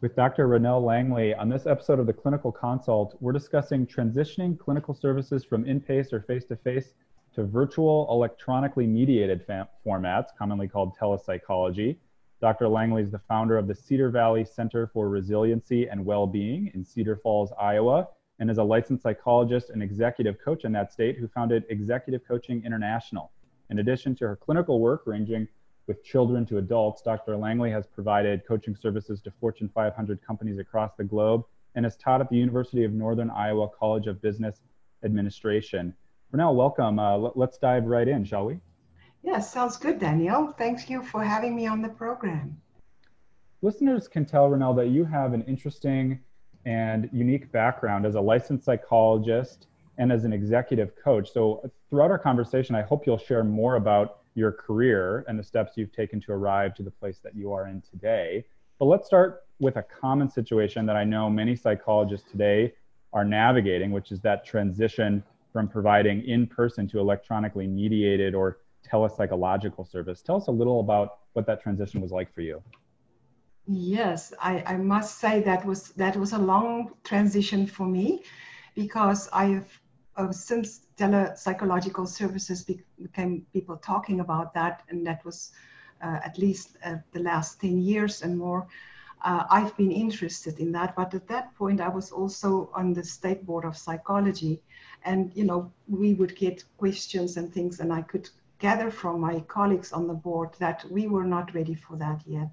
With Dr. Ronelle Langley, on this episode of the Clinical Consult, we're discussing transitioning clinical services from in-pace or face-to-face to virtual electronically mediated formats, commonly called telepsychology. Dr. Langley is the founder of the Cedar Valley Center for Resiliency and Well-Being in Cedar Falls, Iowa, and is a licensed psychologist and executive coach in that state who founded Executive Coaching International. In addition to her clinical work ranging with children to adults, Dr. Langley has provided coaching services to Fortune 500 companies across the globe and has taught at the University of Northern Iowa College of Business Administration. Ronelle, welcome. Uh, let's dive right in, shall we? Yes, sounds good, Daniel. Thank you for having me on the program. Listeners can tell, Ronelle, that you have an interesting and unique background as a licensed psychologist and as an executive coach. So, throughout our conversation, I hope you'll share more about your career and the steps you've taken to arrive to the place that you are in today. But let's start with a common situation that I know many psychologists today are navigating, which is that transition from providing in person to electronically mediated or telepsychological service. Tell us a little about what that transition was like for you. Yes, I, I must say that was that was a long transition for me because I've uh, since telepsychological services became people talking about that, and that was uh, at least uh, the last 10 years and more. Uh, I've been interested in that, but at that point, I was also on the state board of psychology, and you know, we would get questions and things, and I could gather from my colleagues on the board that we were not ready for that yet.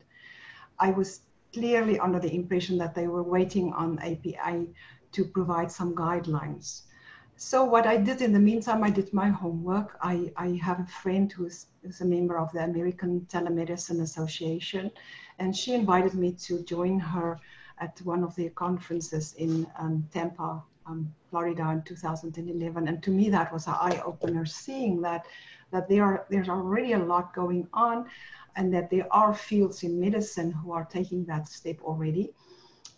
I was clearly under the impression that they were waiting on APA to provide some guidelines so what I did in the meantime, I did my homework. I, I have a friend who is, is a member of the American Telemedicine Association, and she invited me to join her at one of their conferences in um, Tampa, um, Florida in 2011. And to me, that was an eye opener, seeing that, that there are, there's already a lot going on and that there are fields in medicine who are taking that step already.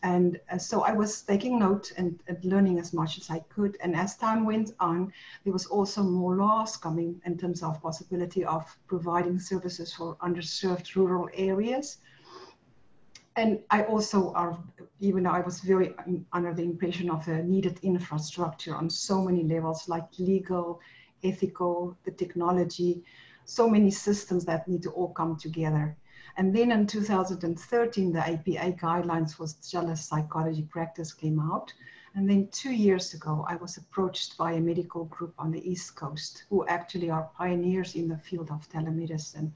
And uh, so I was taking note and, and, learning as much as I could. And as time went on, there was also more laws coming in terms of possibility of providing services for underserved rural areas. And I also are, even though I was very under the impression of the needed infrastructure on so many levels, like legal, ethical, the technology, so many systems that need to all come together. And then in 2013, the APA guidelines for telepsychology practice came out. And then two years ago, I was approached by a medical group on the East Coast who actually are pioneers in the field of telemedicine.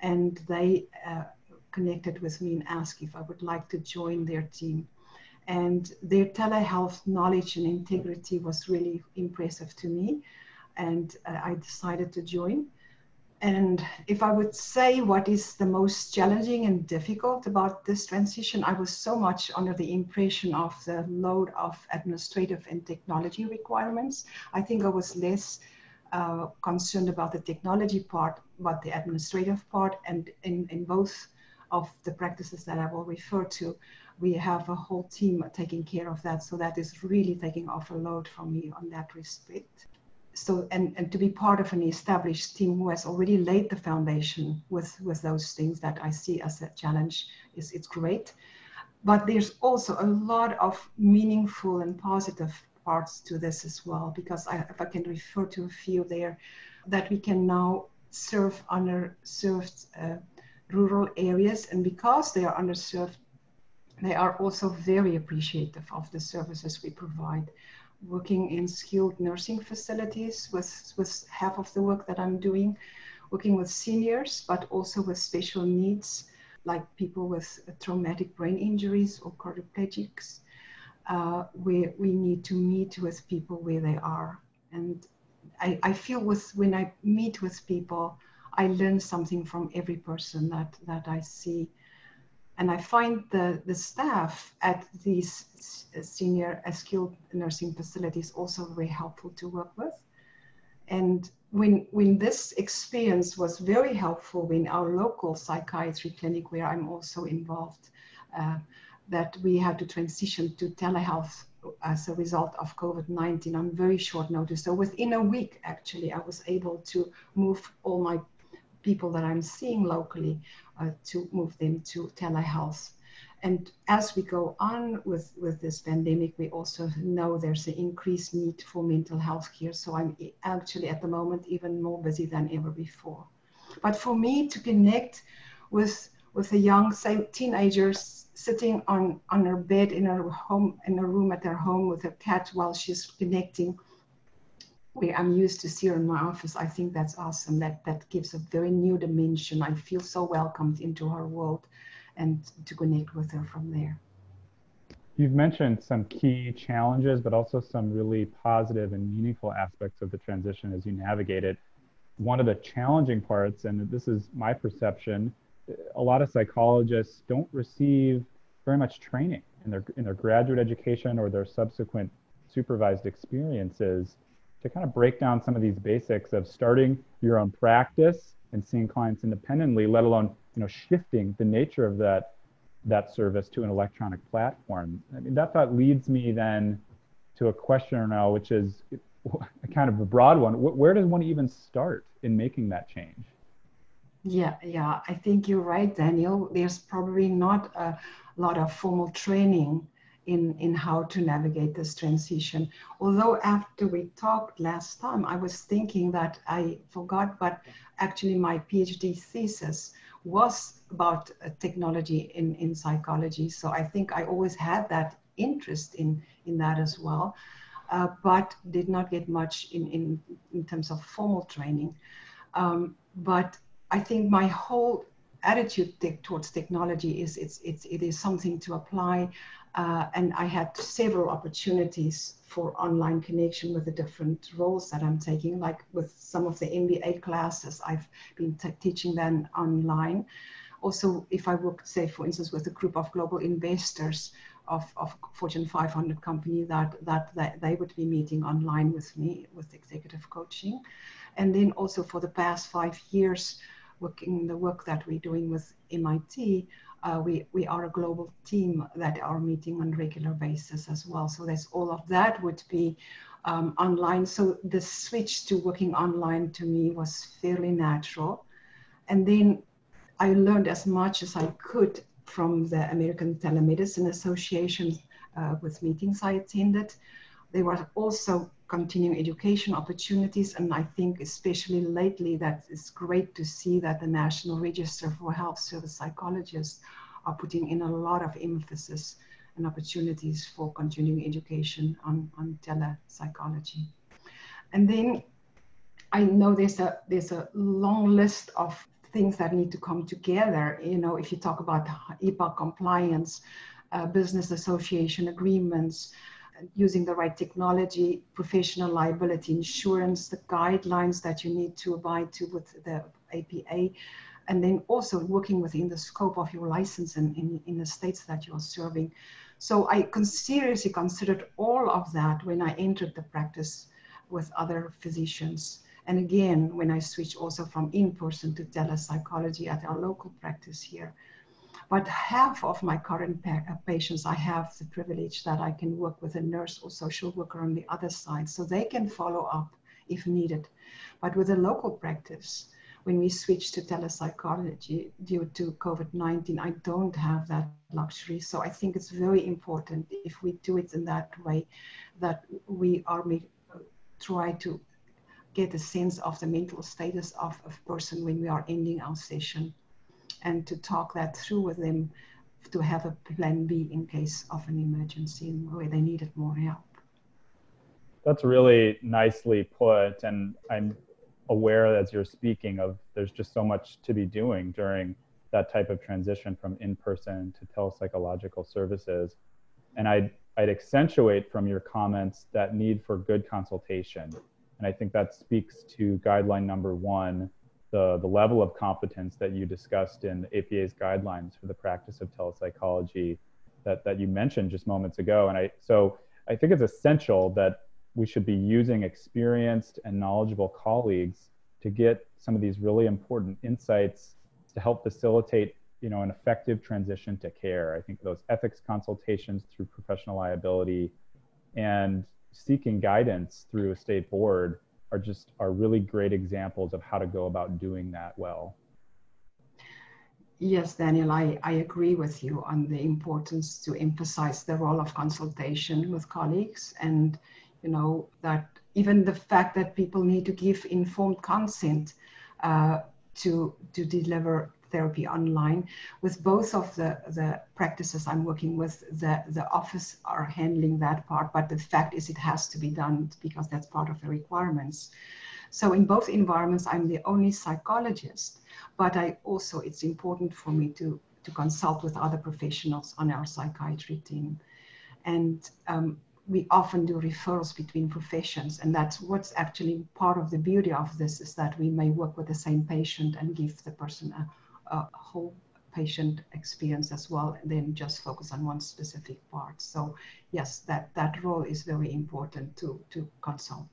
And they uh, connected with me and asked if I would like to join their team. And their telehealth knowledge and integrity was really impressive to me. And uh, I decided to join. And if I would say what is the most challenging and difficult about this transition, I was so much under the impression of the load of administrative and technology requirements. I think I was less uh, concerned about the technology part, but the administrative part. And in, in both of the practices that I will refer to, we have a whole team taking care of that. So that is really taking off a load from me on that respect so and, and to be part of an established team who has already laid the foundation with with those things that I see as a challenge is it's great. But there's also a lot of meaningful and positive parts to this as well, because I, if I can refer to a few there, that we can now serve underserved uh, rural areas, and because they are underserved, they are also very appreciative of the services we provide working in skilled nursing facilities with, with half of the work that I'm doing, working with seniors, but also with special needs, like people with traumatic brain injuries or quadriplegics, uh, where we need to meet with people where they are. And I, I feel with when I meet with people, I learn something from every person that, that I see and I find the, the staff at these senior skilled nursing facilities also very helpful to work with. And when, when this experience was very helpful in our local psychiatry clinic, where I'm also involved, uh, that we had to transition to telehealth as a result of COVID-19 on very short notice. So within a week, actually, I was able to move all my people that I'm seeing locally uh, to move them to telehealth. And as we go on with, with this pandemic, we also know there's an increased need for mental health care. So I'm actually at the moment even more busy than ever before. But for me to connect with with a young say teenager sitting on on her bed in her home in a room at her home with her cat while she's connecting I'm used to see her in my office, I think that's awesome. That that gives a very new dimension. I feel so welcomed into her world and to connect with her from there. You've mentioned some key challenges, but also some really positive and meaningful aspects of the transition as you navigate it. One of the challenging parts, and this is my perception, a lot of psychologists don't receive very much training in their in their graduate education or their subsequent supervised experiences to kind of break down some of these basics of starting your own practice and seeing clients independently, let alone you know shifting the nature of that that service to an electronic platform. I mean that thought leads me then to a question now, which is kind of a broad one. Where does one even start in making that change? Yeah, yeah, I think you're right, Daniel. There's probably not a lot of formal training in, in how to navigate this transition. Although after we talked last time, I was thinking that I forgot, but actually my PhD thesis was about uh, technology in, in psychology. So I think I always had that interest in, in that as well, uh, but did not get much in, in, in terms of formal training. Um, but I think my whole attitude towards technology is it's, it's, it is something to apply. Uh, and I had several opportunities for online connection with the different roles that I'm taking, like with some of the MBA classes, I've been teaching them online. Also, if I work, say, for instance, with a group of global investors of, of Fortune 500 company, that, that, that they would be meeting online with me with executive coaching. And then also for the past five years, working the work that we're doing with MIT, uh, we, we are a global team that are meeting on regular basis as well. So there's all of that would be um, online. So the switch to working online to me was fairly natural. And then I learned as much as I could from the American Telemedicine Association uh, with meetings I attended. There were also continuing education opportunities. And I think especially lately that it's great to see that the National Register for Health Service Psychologists are putting in a lot of emphasis and opportunities for continuing education on, on telepsychology. And then I know there's a there's a long list of things that need to come together. You know, if you talk about HIPAA compliance, uh, business association agreements, using the right technology, professional liability insurance, the guidelines that you need to abide to with the APA, and then also working within the scope of your license in, in, in the states that you're serving. So I seriously considered all of that when I entered the practice with other physicians. And again, when I switched also from in-person to telepsychology at our local practice here. But half of my current pa- uh, patients, I have the privilege that I can work with a nurse or social worker on the other side, so they can follow up if needed. But with a local practice, when we switch to telepsychology due to COVID 19, I don't have that luxury. So I think it's very important if we do it in that way that we are try to get a sense of the mental status of a person when we are ending our session and to talk that through with them to have a plan B in case of an emergency where they needed more help. That's really nicely put. And I'm aware as you're speaking of there's just so much to be doing during that type of transition from in-person to telepsychological services. And I'd, I'd accentuate from your comments that need for good consultation. And I think that speaks to guideline number one, the, the level of competence that you discussed in APA's guidelines for the practice of telepsychology that, that you mentioned just moments ago. And I, so I think it's essential that we should be using experienced and knowledgeable colleagues to get some of these really important insights to help facilitate you know an effective transition to care i think those ethics consultations through professional liability and seeking guidance through a state board are just are really great examples of how to go about doing that well. Yes, Daniel, I, I agree with you on the importance to emphasize the role of consultation with colleagues and, you know, that even the fact that people need to give informed consent uh, to, to deliver therapy online. With both of the, the practices I'm working with, the, the office are handling that part, but the fact is it has to be done because that's part of the requirements. So in both environments, I'm the only psychologist, but I also, it's important for me to, to consult with other professionals on our psychiatry team. And um, we often do referrals between professions and that's what's actually part of the beauty of this is that we may work with the same patient and give the person a, a whole patient experience as well and then just focus on one specific part. So yes that that role is very important to to consult.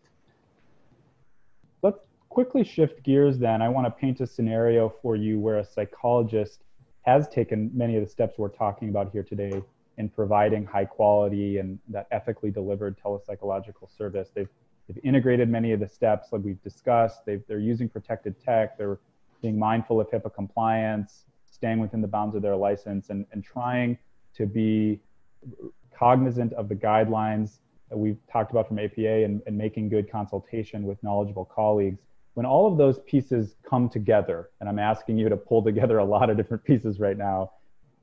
Let's quickly shift gears then. I want to paint a scenario for you where a psychologist has taken many of the steps we're talking about here today in providing high quality and that ethically delivered telepsychological service. They've they've integrated many of the steps like we've discussed. They've, they're using protected tech. They're being mindful of HIPAA compliance, staying within the bounds of their license, and, and trying to be cognizant of the guidelines that we've talked about from APA and, and making good consultation with knowledgeable colleagues. When all of those pieces come together, and I'm asking you to pull together a lot of different pieces right now,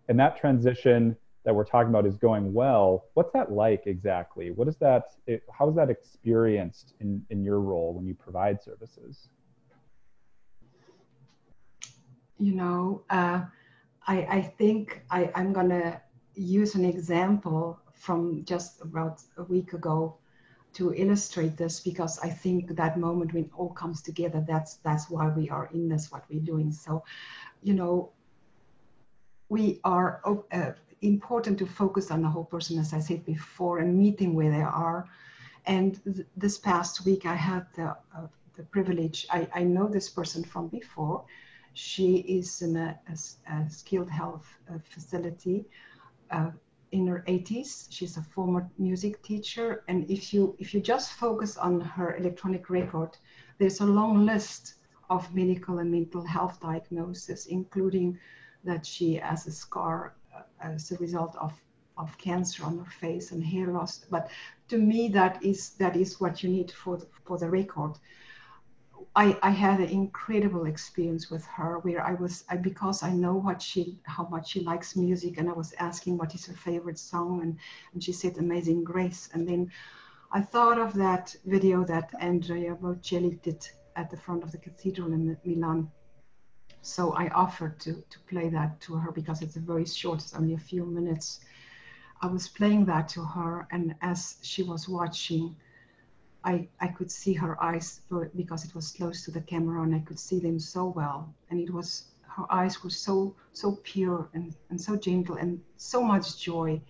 and that transition that we're talking about is going well, what's that like exactly? What is that, how is that experienced in, in your role when you provide services? You know, uh, I, I think I, I'm going to use an example from just about a week ago to illustrate this because I think that moment when all comes together, that's that's why we are in this, what we're doing. So, you know, we are uh, important to focus on the whole person, as I said before, and meeting where they are. And th- this past week, I had the uh, the privilege. I, I know this person from before, she is in a, a, a skilled health uh, facility uh, in her 80s. She's a former music teacher, and if you if you just focus on her electronic record, there's a long list of medical and mental health diagnoses, including that she has a scar uh, as a result of of cancer on her face and hair loss. But to me, that is that is what you need for the, for the record. I, I had an incredible experience with her where I was I, because I know what she how much she likes music and I was asking what is her favorite song and, and she said Amazing Grace and then I thought of that video that Andrea Bocelli did at the front of the cathedral in Milan. So I offered to, to play that to her because it's a very short, it's only a few minutes. I was playing that to her and as she was watching, I, I could see her eyes because it was close to the camera and I could see them so well. And it was, her eyes were so, so pure and, and so gentle and so much joy,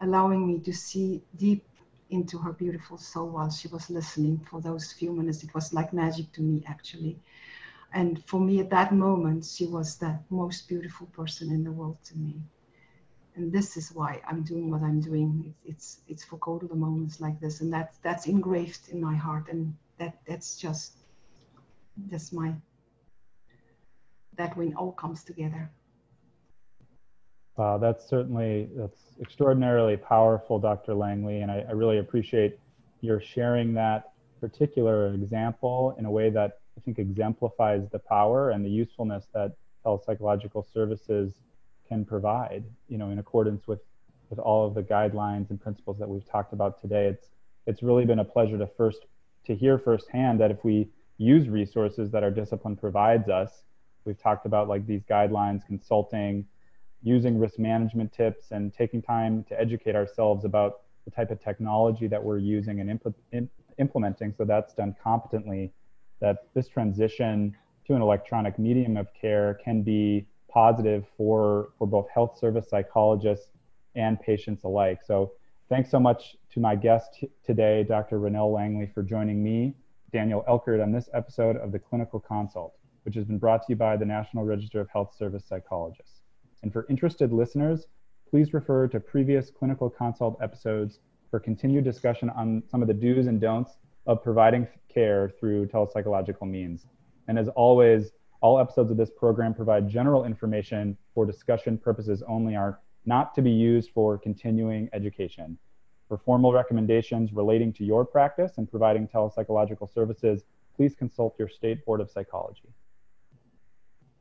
allowing me to see deep into her beautiful soul while she was listening for those few minutes. It was like magic to me, actually. And for me at that moment, she was the most beautiful person in the world to me and this is why I'm doing what I'm doing. It's it's, for go to the moments like this, and that's that's engraved in my heart, and that that's just that's my that when all comes together. Wow, that's certainly that's extraordinarily powerful, Dr. Langley, and I, I really appreciate your sharing that particular example in a way that I think exemplifies the power and the usefulness that telepsychological services can provide, you know, in accordance with with all of the guidelines and principles that we've talked about today. It's it's really been a pleasure to first to hear firsthand that if we use resources that our discipline provides us, we've talked about like these guidelines, consulting, using risk management tips, and taking time to educate ourselves about the type of technology that we're using and impl- implementing. So that's done competently. That this transition to an electronic medium of care can be positive for, for both health service psychologists and patients alike. So thanks so much to my guest today, Dr. Ronelle Langley, for joining me, Daniel Elkert, on this episode of the Clinical Consult, which has been brought to you by the National Register of Health Service Psychologists. And for interested listeners, please refer to previous Clinical Consult episodes for continued discussion on some of the do's and don'ts of providing care through telepsychological means. And as always, all episodes of this program provide general information for discussion purposes only are not to be used for continuing education. For formal recommendations relating to your practice and providing telepsychological services, please consult your state board of psychology.